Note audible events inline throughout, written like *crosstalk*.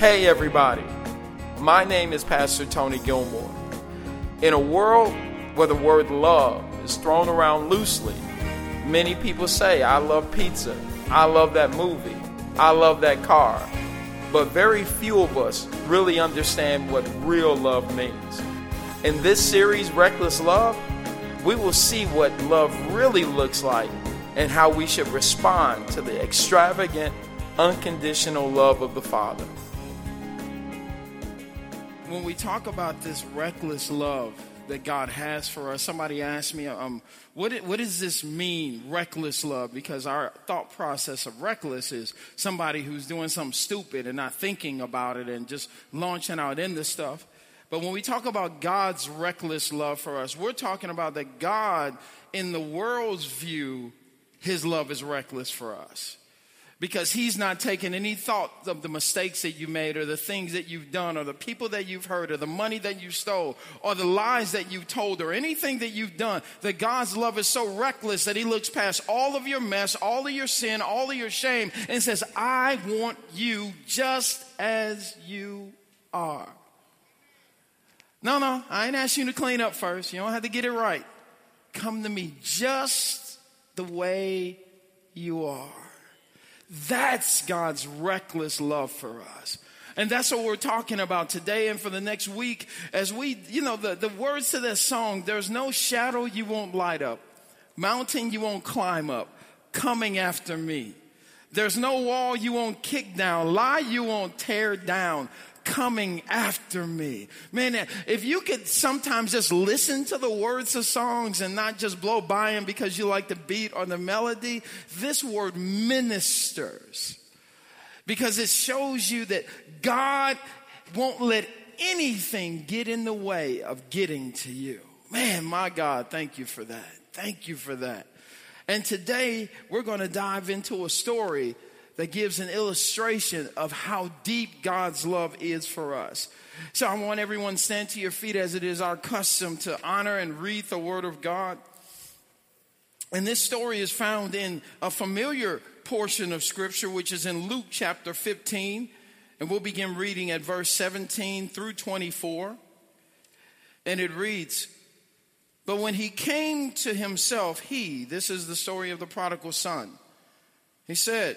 Hey, everybody. My name is Pastor Tony Gilmore. In a world where the word love is thrown around loosely, many people say, I love pizza. I love that movie. I love that car. But very few of us really understand what real love means. In this series, Reckless Love, we will see what love really looks like and how we should respond to the extravagant, unconditional love of the Father when we talk about this reckless love that God has for us, somebody asked me, um, what, what does this mean, reckless love? Because our thought process of reckless is somebody who's doing something stupid and not thinking about it and just launching out into stuff. But when we talk about God's reckless love for us, we're talking about that God, in the world's view, his love is reckless for us because he's not taking any thought of the mistakes that you made or the things that you've done or the people that you've hurt or the money that you stole or the lies that you've told or anything that you've done. That god's love is so reckless that he looks past all of your mess all of your sin all of your shame and says i want you just as you are. No no i ain't asking you to clean up first. You don't have to get it right. Come to me just the way you are that's God's reckless love for us. And that's what we're talking about today and for the next week as we, you know, the, the words to this song, there's no shadow you won't light up, mountain you won't climb up, coming after me. There's no wall you won't kick down, lie you won't tear down, coming after me. Man, if you could sometimes just listen to the words of songs and not just blow by them because you like the beat or the melody, this word ministers. Because it shows you that God won't let anything get in the way of getting to you. Man, my God, thank you for that. Thank you for that. And today we're going to dive into a story that gives an illustration of how deep God's love is for us. So I want everyone stand to your feet as it is our custom to honor and read the word of God. And this story is found in a familiar portion of scripture, which is in Luke chapter 15. And we'll begin reading at verse 17 through 24. And it reads, But when he came to himself, he, this is the story of the prodigal son, he said,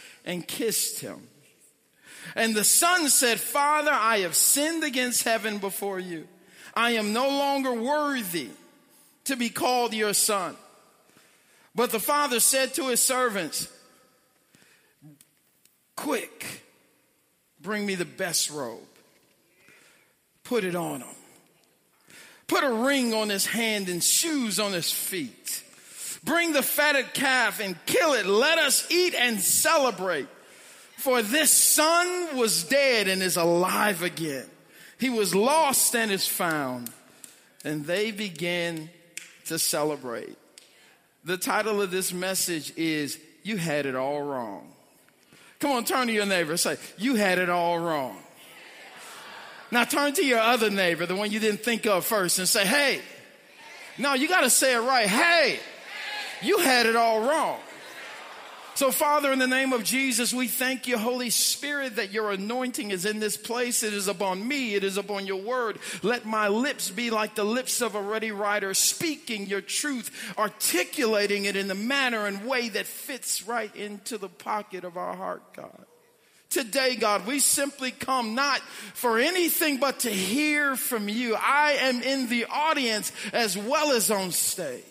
and kissed him. And the son said, Father, I have sinned against heaven before you. I am no longer worthy to be called your son. But the father said to his servants, Quick, bring me the best robe. Put it on him. Put a ring on his hand and shoes on his feet Bring the fatted calf and kill it. Let us eat and celebrate. For this son was dead and is alive again. He was lost and is found. And they began to celebrate. The title of this message is You Had It All Wrong. Come on, turn to your neighbor and say, You had it all wrong. Now turn to your other neighbor, the one you didn't think of first, and say, Hey. No, you got to say it right. Hey. You had it all wrong. So, Father, in the name of Jesus, we thank you, Holy Spirit, that your anointing is in this place. It is upon me, it is upon your word. Let my lips be like the lips of a ready writer, speaking your truth, articulating it in the manner and way that fits right into the pocket of our heart, God. Today, God, we simply come not for anything but to hear from you. I am in the audience as well as on stage.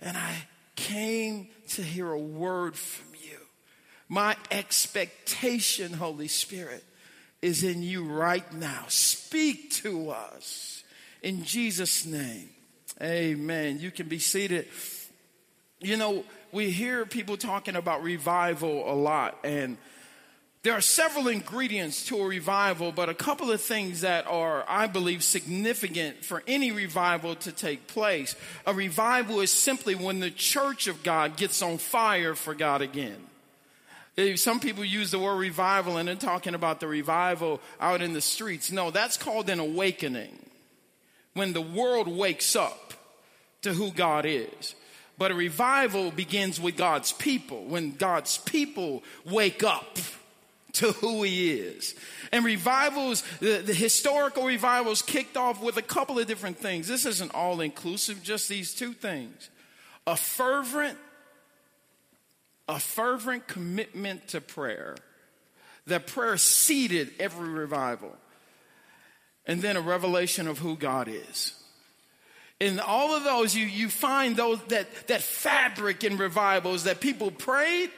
And I came to hear a word from you. My expectation, Holy Spirit, is in you right now. Speak to us in Jesus' name. Amen. You can be seated. You know, we hear people talking about revival a lot, and there are several ingredients to a revival, but a couple of things that are, I believe, significant for any revival to take place. A revival is simply when the church of God gets on fire for God again. Some people use the word revival and they're talking about the revival out in the streets. No, that's called an awakening. When the world wakes up to who God is. But a revival begins with God's people. When God's people wake up to who he is. And revivals, the, the, historical revivals kicked off with a couple of different things. This isn't all inclusive, just these two things. A fervent, a fervent commitment to prayer. That prayer seeded every revival. And then a revelation of who God is. In all of those, you, you find those that, that fabric in revivals that people prayed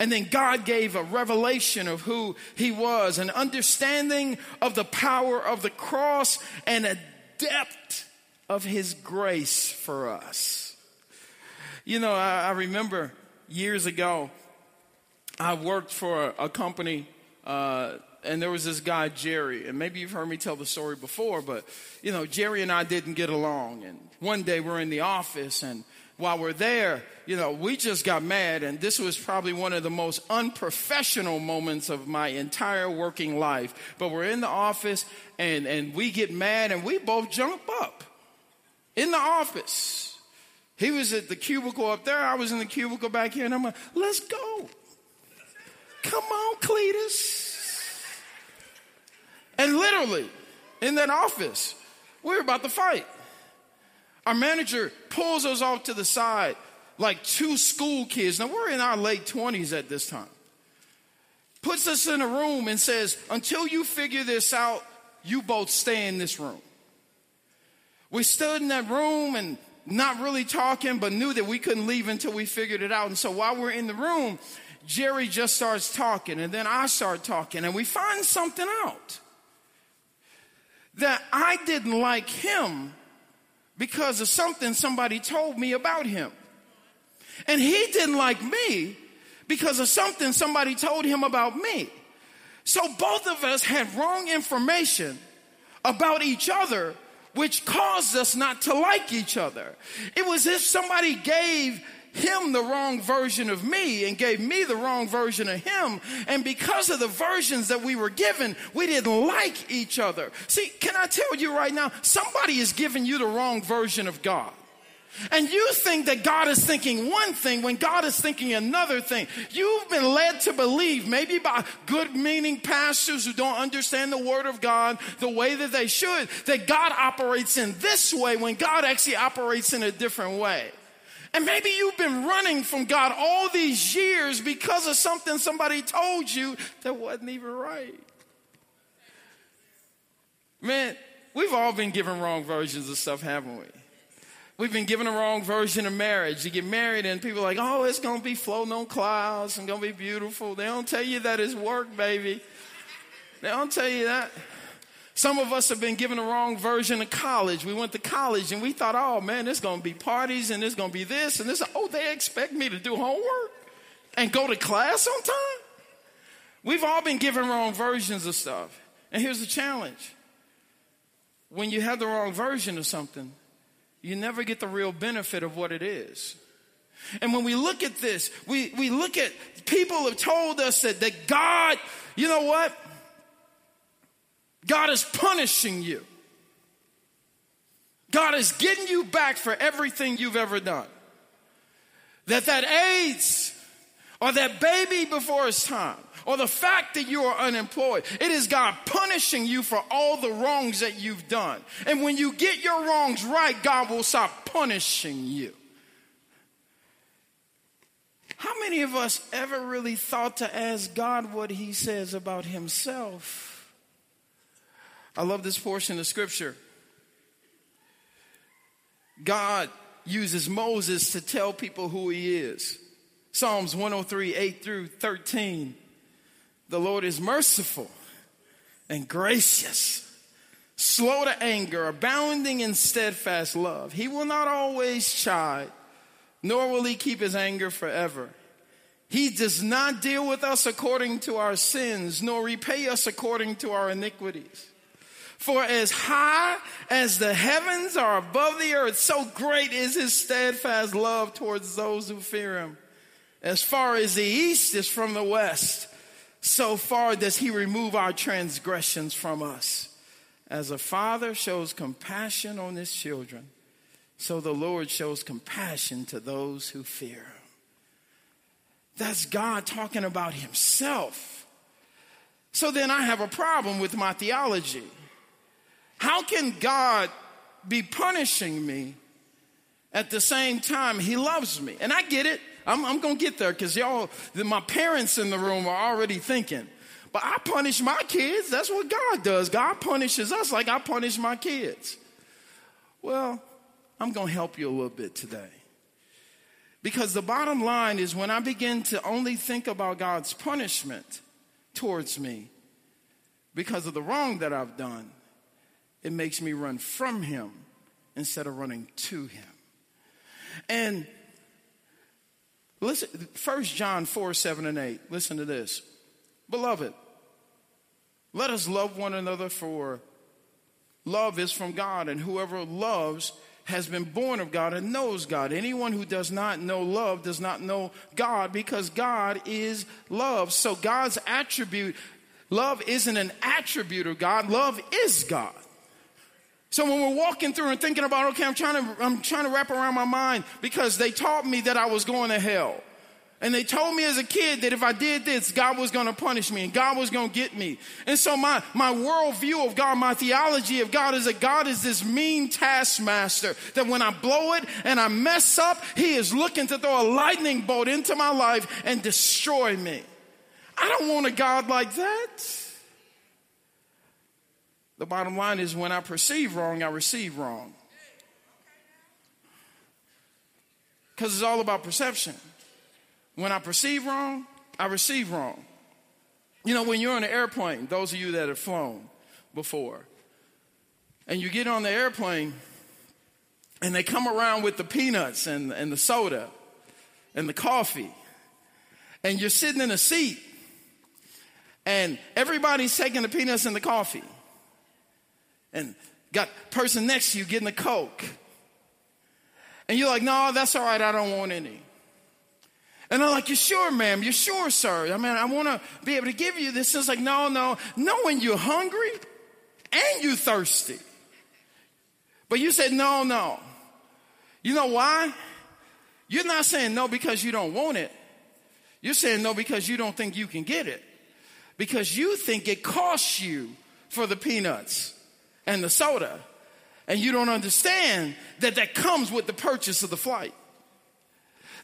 and then God gave a revelation of who he was, an understanding of the power of the cross, and a depth of his grace for us. You know, I, I remember years ago, I worked for a, a company, uh, and there was this guy, Jerry, and maybe you've heard me tell the story before, but, you know, Jerry and I didn't get along. And one day we're in the office, and while we're there, you know, we just got mad, and this was probably one of the most unprofessional moments of my entire working life. But we're in the office, and, and we get mad, and we both jump up in the office. He was at the cubicle up there, I was in the cubicle back here, and I'm like, let's go. Come on, Cletus. And literally, in that office, we were about to fight. Our manager pulls us off to the side like two school kids. Now we're in our late 20s at this time. Puts us in a room and says, until you figure this out, you both stay in this room. We stood in that room and not really talking, but knew that we couldn't leave until we figured it out. And so while we're in the room, Jerry just starts talking, and then I start talking, and we find something out that I didn't like him because of something somebody told me about him. And he didn't like me because of something somebody told him about me. So both of us had wrong information about each other, which caused us not to like each other. It was if somebody gave him the wrong version of me and gave me the wrong version of him. And because of the versions that we were given, we didn't like each other. See, can I tell you right now, somebody is giving you the wrong version of God. And you think that God is thinking one thing when God is thinking another thing. You've been led to believe, maybe by good meaning pastors who don't understand the Word of God the way that they should, that God operates in this way when God actually operates in a different way. And maybe you've been running from God all these years because of something somebody told you that wasn't even right. Man, we've all been given wrong versions of stuff, haven't we? We've been given a wrong version of marriage. You get married and people are like, oh, it's going to be floating on clouds and going to be beautiful. They don't tell you that it's work, baby. They don't tell you that. Some of us have been given the wrong version of college. We went to college and we thought, oh man, there's going to be parties and there's going to be this and this. Oh, they expect me to do homework and go to class on time? We've all been given wrong versions of stuff. And here's the challenge when you have the wrong version of something, you never get the real benefit of what it is. And when we look at this, we, we look at people have told us that, that God, you know what? God is punishing you. God is getting you back for everything you've ever done. That that AIDS or that baby before its time or the fact that you are unemployed, it is God punishing you for all the wrongs that you've done. And when you get your wrongs right, God will stop punishing you. How many of us ever really thought to ask God what he says about himself? I love this portion of scripture. God uses Moses to tell people who he is. Psalms 103, 8 through 13. The Lord is merciful and gracious, slow to anger, abounding in steadfast love. He will not always chide, nor will he keep his anger forever. He does not deal with us according to our sins, nor repay us according to our iniquities. For as high as the heavens are above the earth, so great is his steadfast love towards those who fear him. As far as the east is from the west, so far does he remove our transgressions from us. As a father shows compassion on his children, so the Lord shows compassion to those who fear him. That's God talking about himself. So then I have a problem with my theology. How can God be punishing me at the same time he loves me? And I get it. I'm, I'm going to get there because y'all, the, my parents in the room are already thinking. But I punish my kids. That's what God does. God punishes us like I punish my kids. Well, I'm going to help you a little bit today. Because the bottom line is when I begin to only think about God's punishment towards me because of the wrong that I've done, it makes me run from Him instead of running to Him. And listen, 1 John 4 7 and 8, listen to this. Beloved, let us love one another, for love is from God, and whoever loves has been born of God and knows God. Anyone who does not know love does not know God because God is love. So God's attribute, love isn't an attribute of God, love is God. So when we're walking through and thinking about, okay, I'm trying to, I'm trying to wrap around my mind because they taught me that I was going to hell. And they told me as a kid that if I did this, God was going to punish me and God was going to get me. And so my, my worldview of God, my theology of God is that God is this mean taskmaster that when I blow it and I mess up, he is looking to throw a lightning bolt into my life and destroy me. I don't want a God like that. The bottom line is when I perceive wrong, I receive wrong. Because it's all about perception. When I perceive wrong, I receive wrong. You know, when you're on an airplane, those of you that have flown before, and you get on the airplane and they come around with the peanuts and, and the soda and the coffee, and you're sitting in a seat and everybody's taking the peanuts and the coffee and got person next to you getting the coke and you're like no that's all right i don't want any and I'm like, you sure, ma'am? You sure, sir? I mean, I want to be able to give you this. It's like, no, no. Knowing you're hungry and you're thirsty. But you said, no, no. You know why? You're not saying no because you don't want it. You're saying no because you don't think you can get it. Because you think it costs you for the peanuts and the soda. And you don't understand that that comes with the purchase of the flight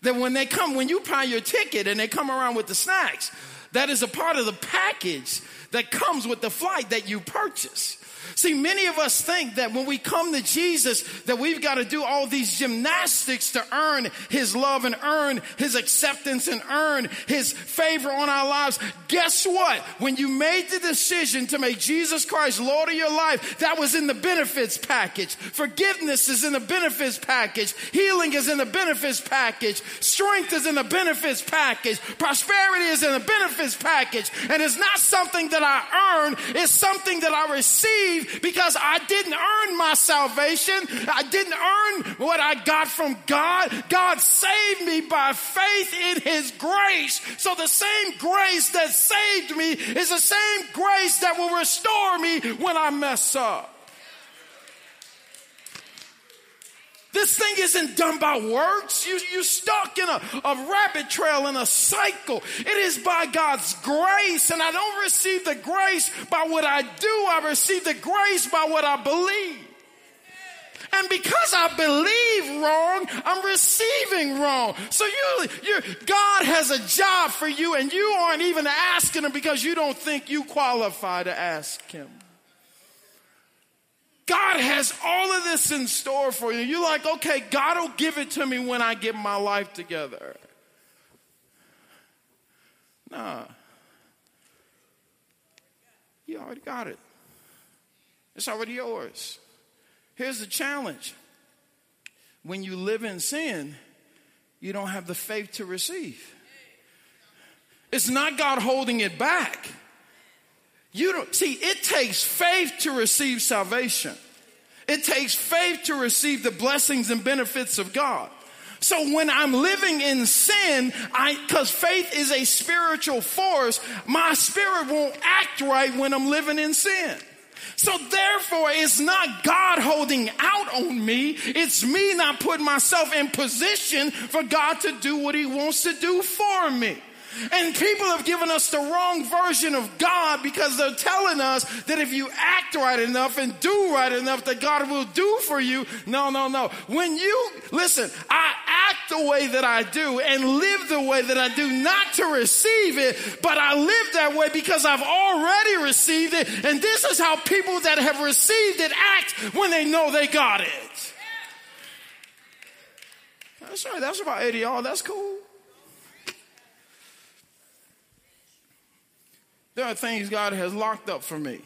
that when they come, when you buy your ticket and they come around with the snacks, that is a part of the package that comes with the flight that you purchase. See, many of us think that when we come to Jesus, that we've got to do all these gymnastics to earn His love and earn His acceptance and earn His favor on our lives. Guess what? When you made the decision to make Jesus Christ Lord of your life, that was in the benefits package. Forgiveness is in the benefits package. Healing is in the benefits package. Strength is in the benefits package. Prosperity is in the benefits package. And it's not something that I earn, it's something that I receive because I didn't earn my salvation. I didn't earn what I got from God. God saved me by faith in His grace. So the same grace that saved me is the same grace that will restore me when I mess up. This thing isn't done by works. You, you're stuck in a, a rabbit trail in a cycle. It is by God's grace. And I don't receive the grace by what I do. I receive the grace by what I believe. And because I believe wrong, I'm receiving wrong. So you, you, God has a job for you and you aren't even asking him because you don't think you qualify to ask him. God has all of this in store for you. You're like, okay, God will give it to me when I get my life together. Nah. You already got it. It's already yours. Here's the challenge when you live in sin, you don't have the faith to receive. It's not God holding it back. You don't see, it takes faith to receive salvation. It takes faith to receive the blessings and benefits of God. So when I'm living in sin, I, cause faith is a spiritual force, my spirit won't act right when I'm living in sin. So therefore, it's not God holding out on me. It's me not putting myself in position for God to do what he wants to do for me. And people have given us the wrong version of God because they're telling us that if you act right enough and do right enough, that God will do for you. No, no, no. When you, listen, I act the way that I do and live the way that I do, not to receive it, but I live that way because I've already received it. And this is how people that have received it act when they know they got it. That's right. That's about 80 y'all. That's cool. There are things God has locked up for me.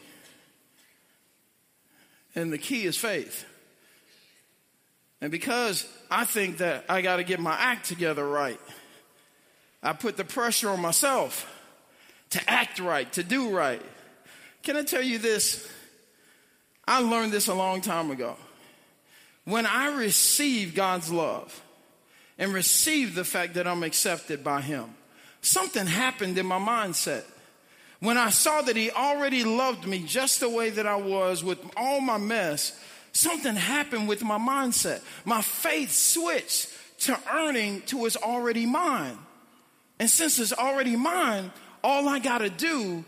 And the key is faith. And because I think that I got to get my act together right, I put the pressure on myself to act right, to do right. Can I tell you this? I learned this a long time ago. When I receive God's love and receive the fact that I'm accepted by Him, something happened in my mindset. When I saw that he already loved me just the way that I was with all my mess, something happened with my mindset. My faith switched to earning to it's already mine. And since it's already mine, all I got to do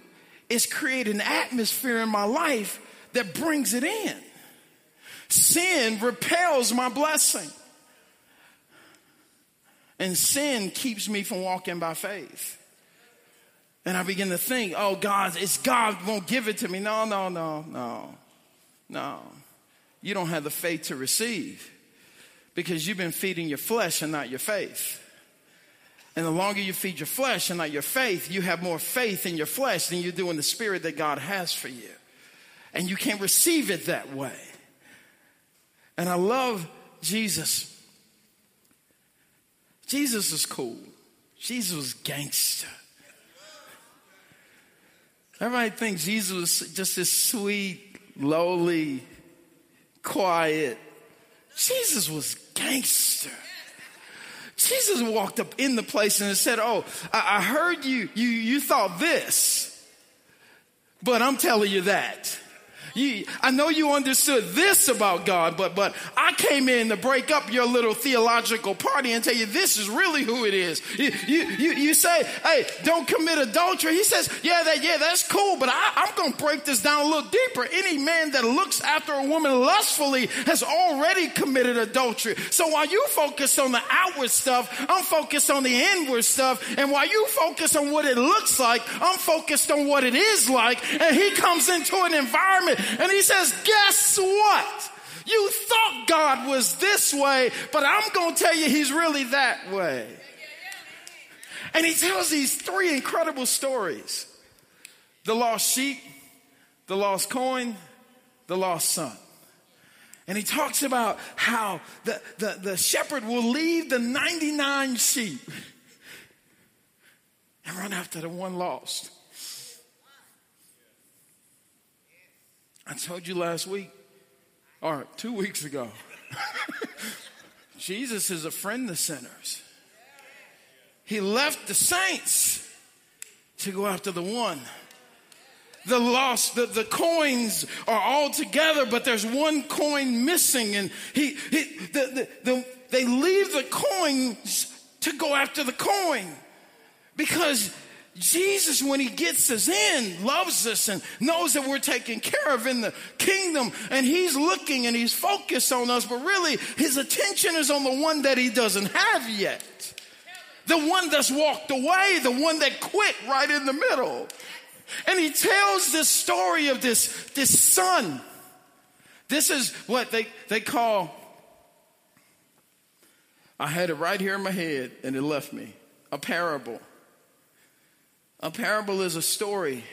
is create an atmosphere in my life that brings it in. Sin repels my blessing. And sin keeps me from walking by faith. And I begin to think, oh, God, it's God won't give it to me. No, no, no, no, no. You don't have the faith to receive because you've been feeding your flesh and not your faith. And the longer you feed your flesh and not your faith, you have more faith in your flesh than you do in the spirit that God has for you. And you can't receive it that way. And I love Jesus. Jesus is cool. Jesus was gangster. Everybody thinks Jesus was just this sweet, lowly, quiet. Jesus was gangster. Jesus walked up in the place and said, Oh, I, I heard you, you, you thought this, but I'm telling you that. You, I know you understood this about God, but, but I came in to break up your little theological party and tell you this is really who it is. You, you, you, you say, hey, don't commit adultery. He says, yeah, that, yeah, that's cool, but I, I'm going to break this down a little deeper. Any man that looks after a woman lustfully has already committed adultery. So while you focus on the outward stuff, I'm focused on the inward stuff. And while you focus on what it looks like, I'm focused on what it is like. And he comes into an environment and he says, guess what? You thought God was this way, but I'm going to tell you he's really that way. And he tells these three incredible stories the lost sheep, the lost coin, the lost son. And he talks about how the, the, the shepherd will leave the 99 sheep and run after the one lost. I told you last week, or two weeks ago, *laughs* Jesus is a friend of sinners. He left the saints to go after the one. The lost, the, the coins are all together, but there's one coin missing, and he, he the, the, the, they leave the coins to go after the coin because Jesus, when he gets us in, loves us and knows that we're taken care of in the kingdom. And he's looking and he's focused on us, but really his attention is on the one that he doesn't have yet. The one that's walked away, the one that quit right in the middle. And he tells this story of this, this son. This is what they, they call, I had it right here in my head and it left me, a parable. A parable is a story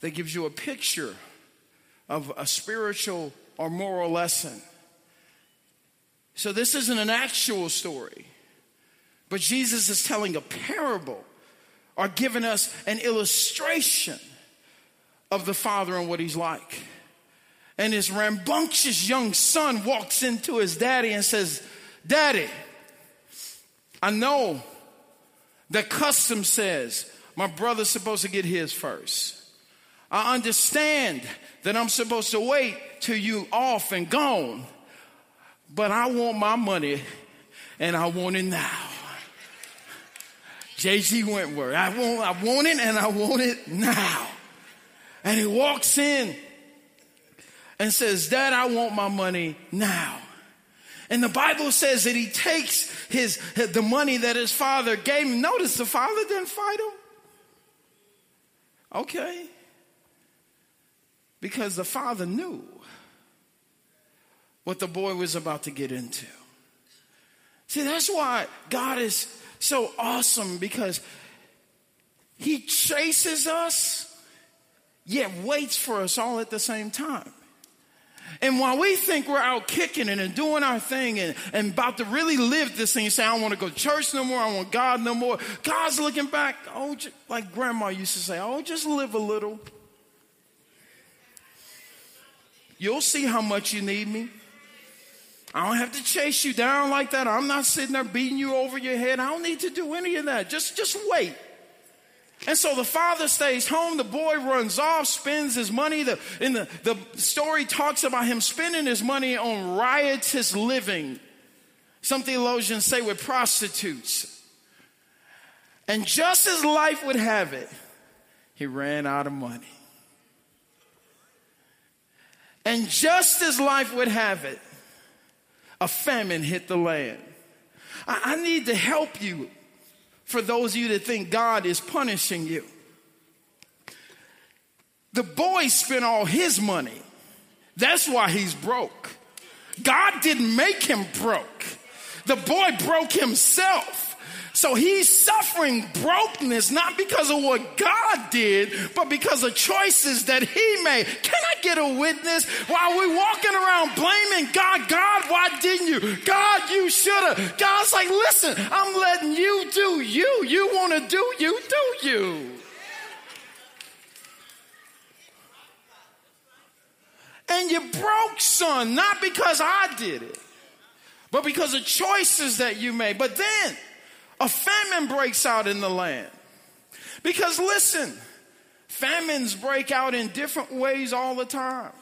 that gives you a picture of a spiritual or moral lesson. So this isn't an actual story, but Jesus is telling a parable or giving us an illustration of the father and what he's like. And his rambunctious young son walks into his daddy and says, Daddy, I know that custom says my brother's supposed to get his first. I understand that I'm supposed to wait till you off and gone, but I want my money and I want it now. J.G. Wentworth, I want, I want it and I want it now. And he walks in and says, Dad, I want my money now. And the Bible says that he takes his, the money that his father gave him. Notice the father didn't fight him. Okay. Because the father knew what the boy was about to get into. See, that's why God is so awesome because he chases us, yet waits for us all at the same time. And while we think we're out kicking it and doing our thing and, and about to really live this thing, say, I don't want to go to church no more, I want God no more. God's looking back, oh, like grandma used to say, oh, just live a little. You'll see how much you need me. I don't have to chase you down like that. I'm not sitting there beating you over your head. I don't need to do any of that. Just, just wait. And so the father stays home. The boy runs off, spends his money. The, in the, the story talks about him spending his money on riotous living. Some theologians say with prostitutes. And just as life would have it, he ran out of money. And just as life would have it, a famine hit the land. I, I need to help you for those of you that think God is punishing you. The boy spent all his money. That's why he's broke. God didn't make him broke. The boy broke himself. So he's suffering brokenness not because of what God did, but because of choices that he made. Can get a witness? While we're walking around blaming God, God, why didn't you? God, you should have. God's like, listen, I'm letting you do you. You want to do you, do you. And you broke, son, not because I did it, but because of choices that you made. But then, a famine breaks out in the land. Because listen, famines break out in different ways all the time.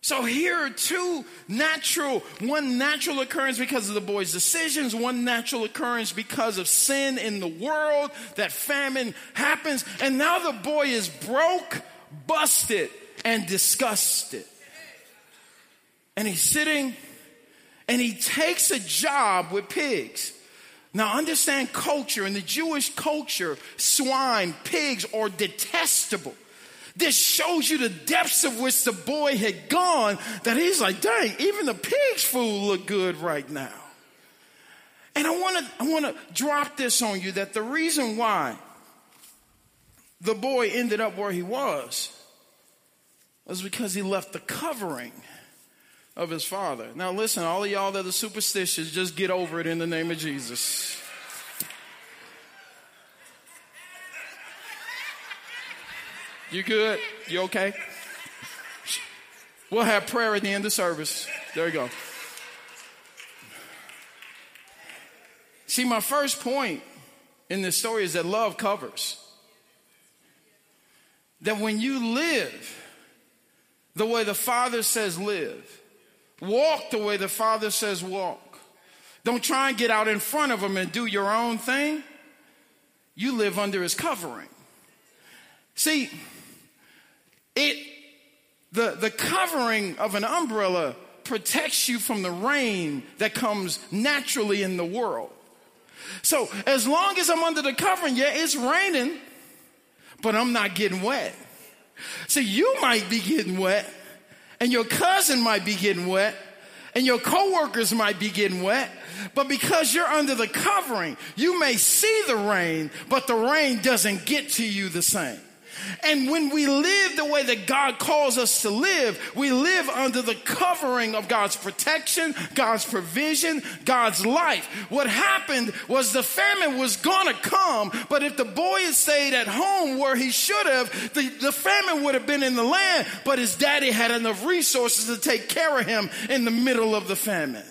So here are two natural, one natural occurrence because of the boy's decisions, one natural occurrence because of sin in the world, that famine happens, and now the boy is broke, busted, and disgusted. And he's sitting and he takes a job with pigs. Now understand culture. In the Jewish culture, swine, pigs are detestable. This shows you the depths of which the boy had gone that he's like, dang, even the pig's food look good right now. And I want to I want to drop this on you that the reason why the boy ended up where he was was because he left the covering of his father. Now, listen, all of y'all that are superstitious, just get over it in the name of Jesus. You good? You okay? We'll have prayer at the end of service. There you go. See, my first point in this story is that love covers. That when you live the way the Father says live, Walk the way the Father says walk. Don't try and get out in front of him and do your own thing. You live under his covering. See, it the, the covering of an umbrella protects you from the rain that comes naturally in the world. So as long as I'm under the covering, yeah, it's raining, but I'm not getting wet. So you might be getting wet, and your cousin might be getting wet and your coworkers might be getting wet, but because you're under the covering, you may see the rain, but the rain doesn't get to you the same. And when we live the way that God calls us to live, we live under the covering of God's protection, God's provision, God's life. What happened was the famine was going to come, but if the boy had stayed at home where he should have, the, the famine would have been in the land, but his daddy had enough resources to take care of him in the middle of the famine.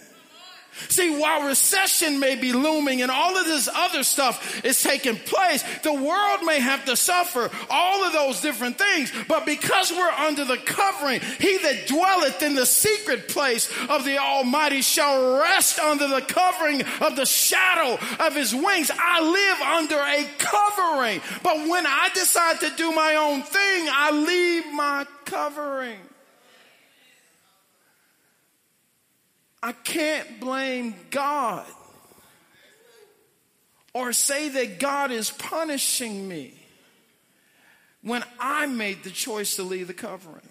See, while recession may be looming and all of this other stuff is taking place, the world may have to suffer all of those different things. But because we're under the covering, he that dwelleth in the secret place of the Almighty shall rest under the covering of the shadow of his wings. I live under a covering. But when I decide to do my own thing, I leave my covering. I can't blame God or say that God is punishing me when I made the choice to leave the covering.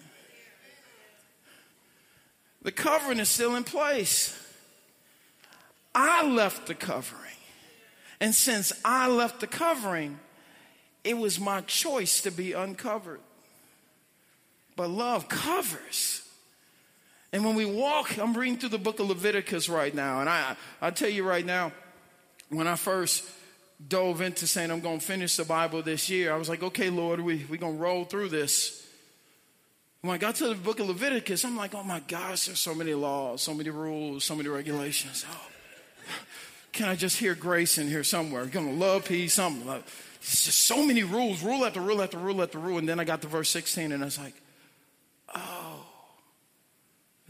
The covering is still in place. I left the covering. And since I left the covering, it was my choice to be uncovered. But love covers. And when we walk, I'm reading through the book of Leviticus right now. And I, I tell you right now, when I first dove into saying I'm going to finish the Bible this year, I was like, okay, Lord, we're we going to roll through this. When I got to the book of Leviticus, I'm like, oh my gosh, there's so many laws, so many rules, so many regulations. Oh, can I just hear grace in here somewhere? Going to love, peace, something. It's just so many rules, rule after rule after rule after rule. And then I got to verse 16 and I was like, oh,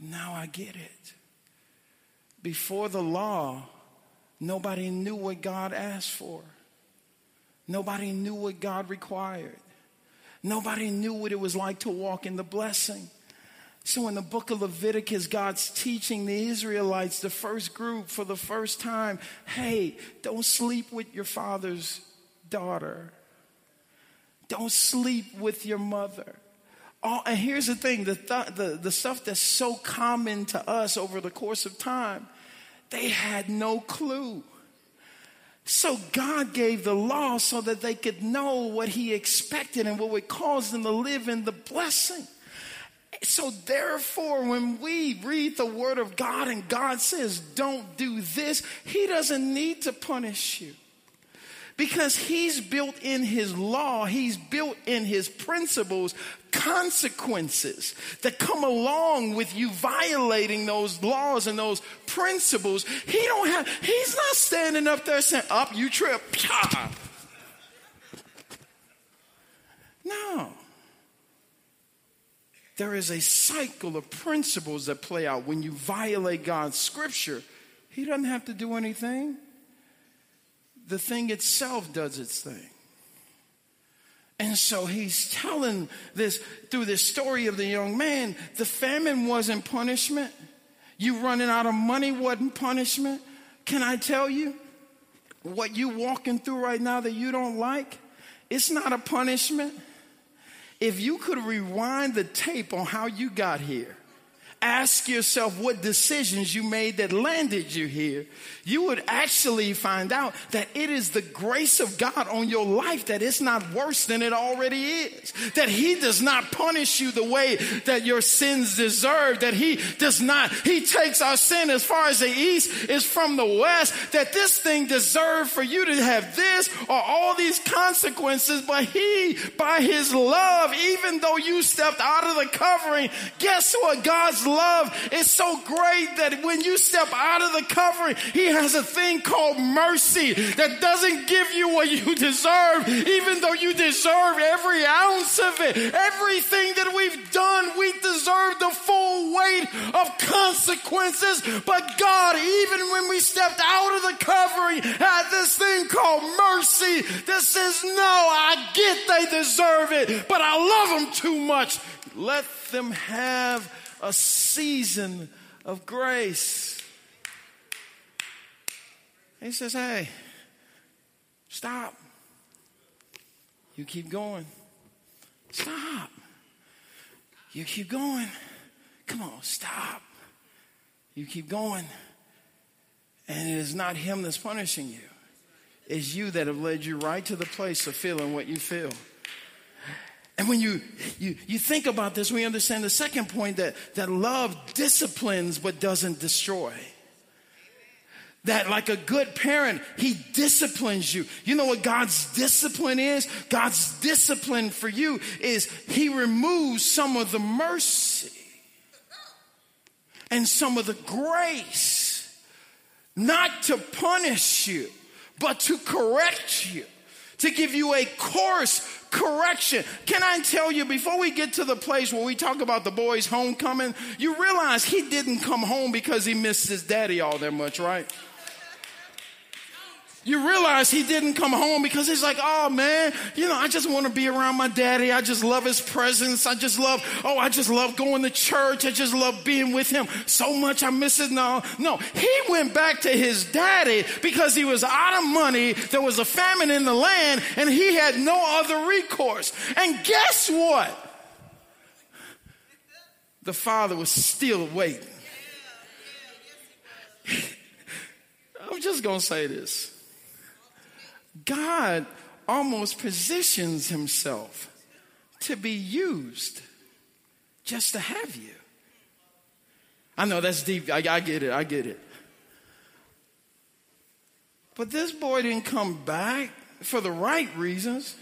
now I get it. Before the law, nobody knew what God asked for. Nobody knew what God required. Nobody knew what it was like to walk in the blessing. So, in the book of Leviticus, God's teaching the Israelites, the first group, for the first time hey, don't sleep with your father's daughter, don't sleep with your mother all, and here's the thing the, th- the, the stuff that's so common to us over the course of time, they had no clue. So God gave the law so that they could know what He expected and what would cause them to live in the blessing. So therefore, when we read the Word of God and God says, don't do this, He doesn't need to punish you. Because he's built in his law, he's built in his principles consequences that come along with you violating those laws and those principles. He don't have, he's not standing up there saying, up, you trip. No. There is a cycle of principles that play out when you violate God's scripture. He doesn't have to do anything the thing itself does its thing. And so he's telling this through this story of the young man the famine wasn't punishment. You running out of money wasn't punishment. Can I tell you what you walking through right now that you don't like? It's not a punishment. If you could rewind the tape on how you got here, ask yourself what decisions you made that landed you here, you would actually find out that it is the grace of God on your life that it's not worse than it already is. That He does not punish you the way that your sins deserve. That He does not, He takes our sin as far as the east is from the west. That this thing deserved for you to have this or all these consequences, but He, by His love, even though you stepped out of the covering, guess what? God's love is so great that when you step out of the covering, He has a thing called mercy that doesn't give you what you *laughs* deserve, even though you deserve every ounce of it. Everything that we've done, we deserve the full weight of consequences. But God, even when we stepped out of the covering, had this thing called mercy that says, no, I get they deserve it, but I love them too much. Let them have a season of grace. He says, Hey, stop. You keep going. Stop. You keep going. Come on, stop. You keep going. And it is not him that's punishing you. It's you that have led you right to the place of feeling what you feel. And when you, you, you think about this, we understand the second point that, that love disciplines but doesn't destroy. That, like a good parent, he disciplines you. You know what God's discipline is? God's discipline for you is he removes some of the mercy and some of the grace, not to punish you, but to correct you, to give you a course correction. Can I tell you, before we get to the place where we talk about the boy's homecoming, you realize he didn't come home because he missed his daddy all that much, right? You realize he didn't come home because he's like, oh man, you know, I just want to be around my daddy. I just love his presence. I just love, oh, I just love going to church. I just love being with him so much. I miss it. No, no. He went back to his daddy because he was out of money. There was a famine in the land and he had no other recourse. And guess what? The father was still waiting. *laughs* I'm just going to say this. God almost positions himself to be used just to have you. I know that's deep. I, I, get it. I get it. But this boy didn't come back for the right reasons.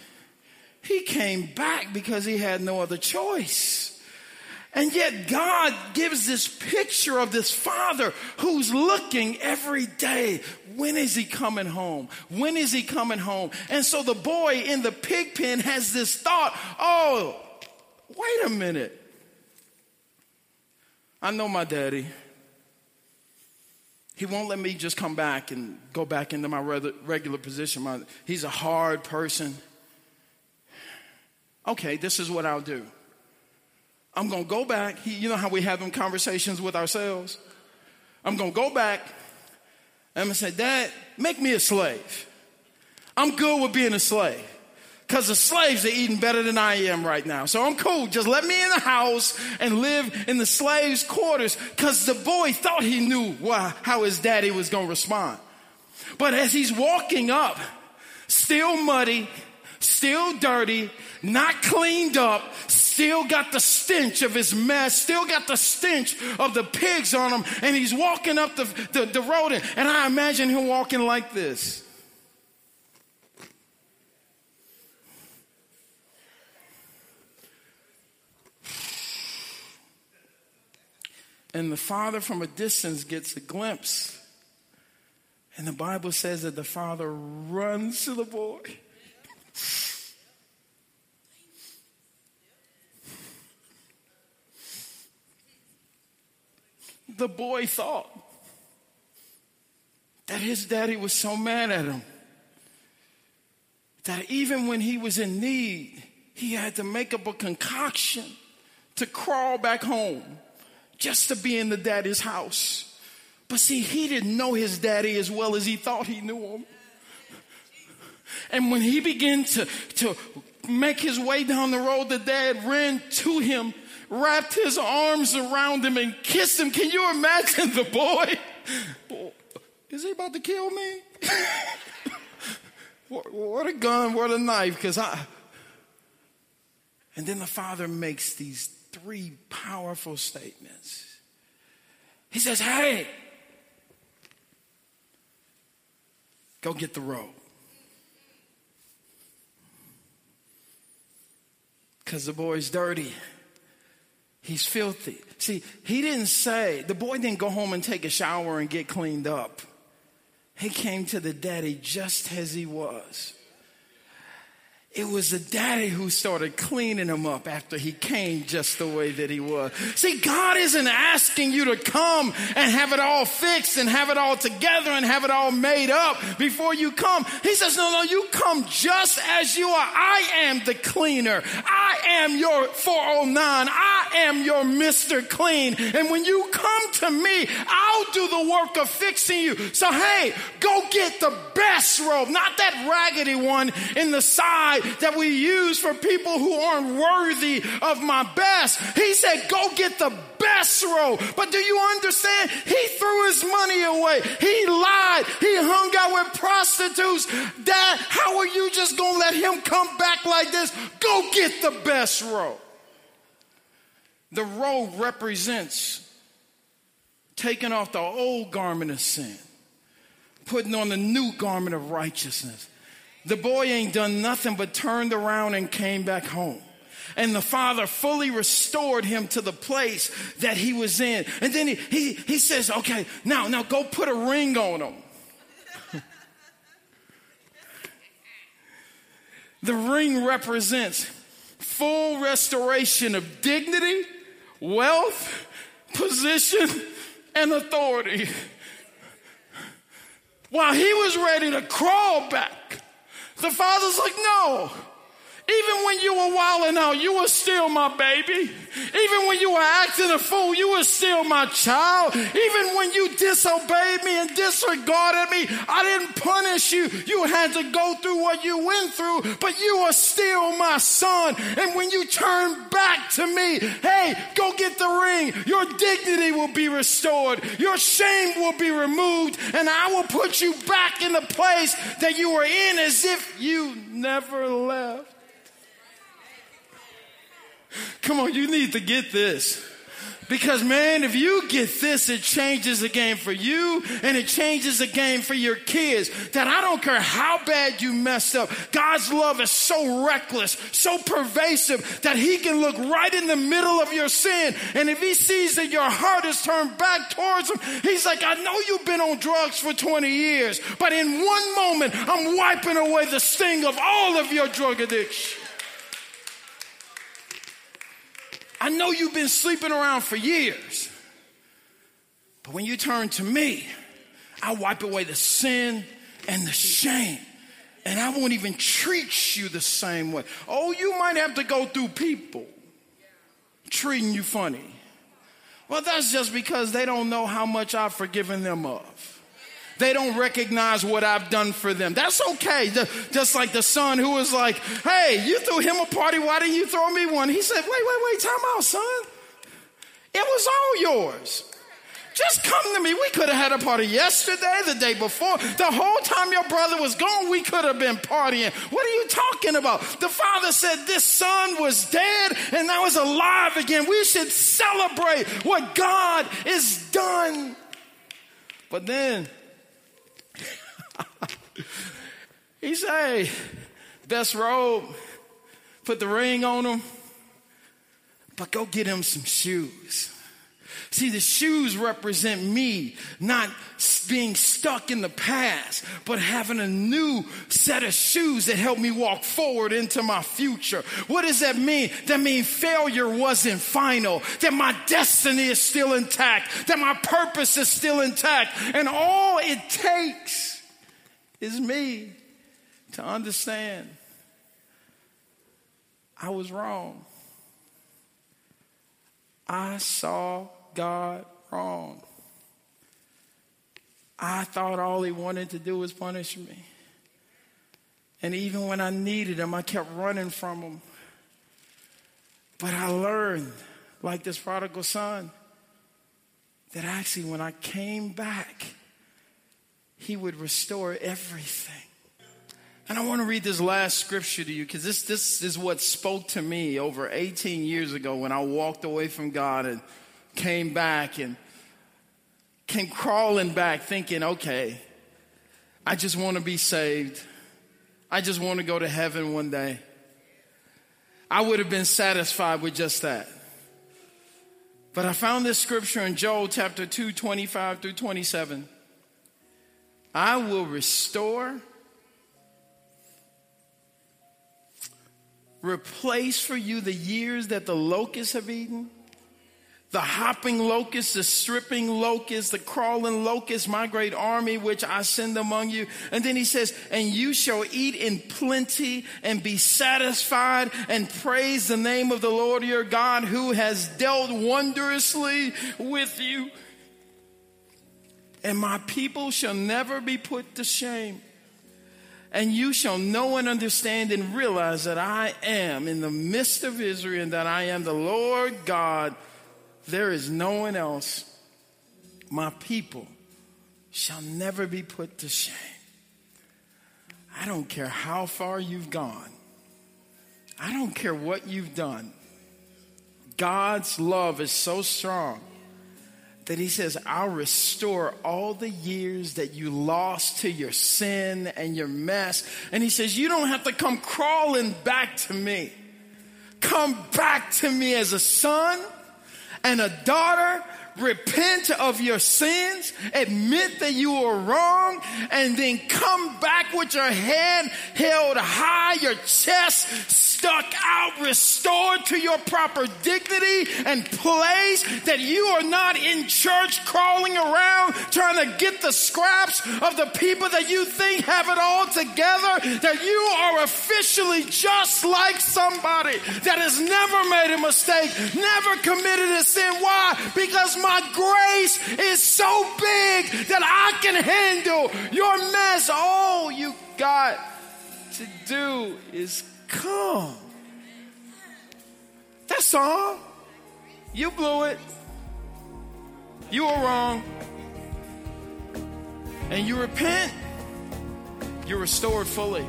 He came back because he had no other choice. And yet God gives this picture of this father who's looking every day. When is he coming home? When is he coming home? And so the boy in the pig pen has this thought, oh, wait a minute. I know my daddy. He won't let me just come back and go back into my regular position. he's a hard person. Okay, this is what I'll do. I'm going to go back. He, you know how we have them conversations with ourselves? I'm going to go back. and I'm going to say, Dad, make me a slave. I'm good with being a slave because the slaves are eating better than I am right now. So I'm cool. Just let me in the house and live in the slaves' quarters because the boy thought he knew why, how his daddy was going to respond. But as he's walking up, still muddy, still dirty, not cleaned up, still got the stench of his mess, still got the stench of the pigs on him, and he's walking up the, the, the road, and I imagine him walking like this. And the father from a distance gets a glimpse. And the Bible says that the father runs to the boy. The boy thought that his daddy was so mad at him that even when he was in need, he had to make up a concoction to crawl back home just to be in the daddy's house. But see, he didn't know his daddy as well as he thought he knew him. And when he began to, to make his way down the road, the dad ran to him wrapped his arms around him and kissed him. Can you imagine the boy? Is he about to kill me? *laughs* what a gun, what a knife, because I. And then the father makes these three powerful statements. He says, Hey, go get the robe. Because the boy's dirty. He's filthy. See, he didn't say, the boy didn't go home and take a shower and get cleaned up. He came to the daddy just as he was. It was the daddy who started cleaning him up after he came just the way that he was. See, God isn't asking you to come and have it all fixed and have it all together and have it all made up before you come. He says, no, no, you come just as you are. I am the cleaner. I am your 409. I am your Mr. Clean. And when you come to me, I'll do the work of fixing you. So, hey, go get the best robe, not that raggedy one in the side that we use for people who aren't worthy of my best. He said, go get the best best robe. But do you understand? He threw his money away. He lied. He hung out with prostitutes. Dad, how are you just going to let him come back like this? Go get the best robe. The robe represents taking off the old garment of sin, putting on the new garment of righteousness. The boy ain't done nothing but turned around and came back home. And the father fully restored him to the place that he was in. And then he, he, he says, okay, now, now go put a ring on him. *laughs* the ring represents full restoration of dignity, wealth, position, and authority. While he was ready to crawl back, the father's like, no, even when you were wilding out, you were still my baby. Even when you were acting a fool, you were still my child. Even when you disobeyed me and disregarded me, I didn't punish you. You had to go through what you went through, but you are still my son. And when you turn back to me, hey, go get the ring. Your dignity will be restored. Your shame will be removed. And I will put you back in the place that you were in as if you never left. Come on, you need to get this. Because man, if you get this, it changes the game for you and it changes the game for your kids. That I don't care how bad you messed up. God's love is so reckless, so pervasive that he can look right in the middle of your sin. And if he sees that your heart is turned back towards him, he's like, I know you've been on drugs for 20 years, but in one moment, I'm wiping away the sting of all of your drug addiction. I know you've been sleeping around for years, but when you turn to me, I wipe away the sin and the shame. And I won't even treat you the same way. Oh, you might have to go through people treating you funny. Well, that's just because they don't know how much I've forgiven them of. They don't recognize what I've done for them. That's okay. The, just like the son who was like, hey, you threw him a party. Why didn't you throw me one? He said, wait, wait, wait, time out, son. It was all yours. Just come to me. We could have had a party yesterday, the day before. The whole time your brother was gone, we could have been partying. What are you talking about? The father said this son was dead and now is alive again. We should celebrate what God has done. But then *laughs* he say, best robe, put the ring on him, but go get him some shoes. See, the shoes represent me not being stuck in the past, but having a new set of shoes that help me walk forward into my future. What does that mean? That means failure wasn't final, that my destiny is still intact, that my purpose is still intact, and all it takes is me to understand I was wrong. I saw God wrong. I thought all he wanted to do was punish me. And even when I needed him, I kept running from him. But I learned, like this prodigal son, that actually when I came back, he would restore everything. And I want to read this last scripture to you because this, this is what spoke to me over 18 years ago when I walked away from God and came back and came crawling back thinking, okay, I just want to be saved. I just want to go to heaven one day. I would have been satisfied with just that. But I found this scripture in Joel chapter 2, 25 through 27. I will restore, replace for you the years that the locusts have eaten the hopping locust, the stripping locust, the crawling locust, my great army, which I send among you. And then he says, and you shall eat in plenty and be satisfied and praise the name of the Lord your God who has dealt wondrously with you. And my people shall never be put to shame. And you shall know and understand and realize that I am in the midst of Israel and that I am the Lord God there is no one else, my people shall never be put to shame. I don't care how far you've gone. I don't care what you've done. God's love is so strong that he says, I'll restore all the years that you lost to your sin and your mess. And he says, You don't have to come crawling back to me. Come back to me as a son and a daughter repent of your sins, admit that you were wrong, and then come back with your head held high, your chest stuck out, restored to your proper dignity and place, that you are not in church crawling around trying to get the scraps of the people that you think have it all together, that you are officially just like somebody that has never made a mistake, never committed a sin. Why? Because my grace is so big that I can handle your mess. All you got to do is come. That's all. You blew it. You were wrong. And you repent. You're restored fully.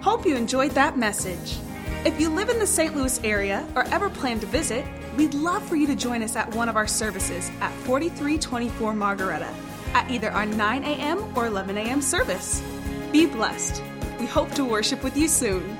Hope you enjoyed that message. If you live in the St. Louis area or ever plan to visit, we'd love for you to join us at one of our services at 4324 Margaretta at either our 9 a.m. or 11 a.m. service. Be blessed. We hope to worship with you soon.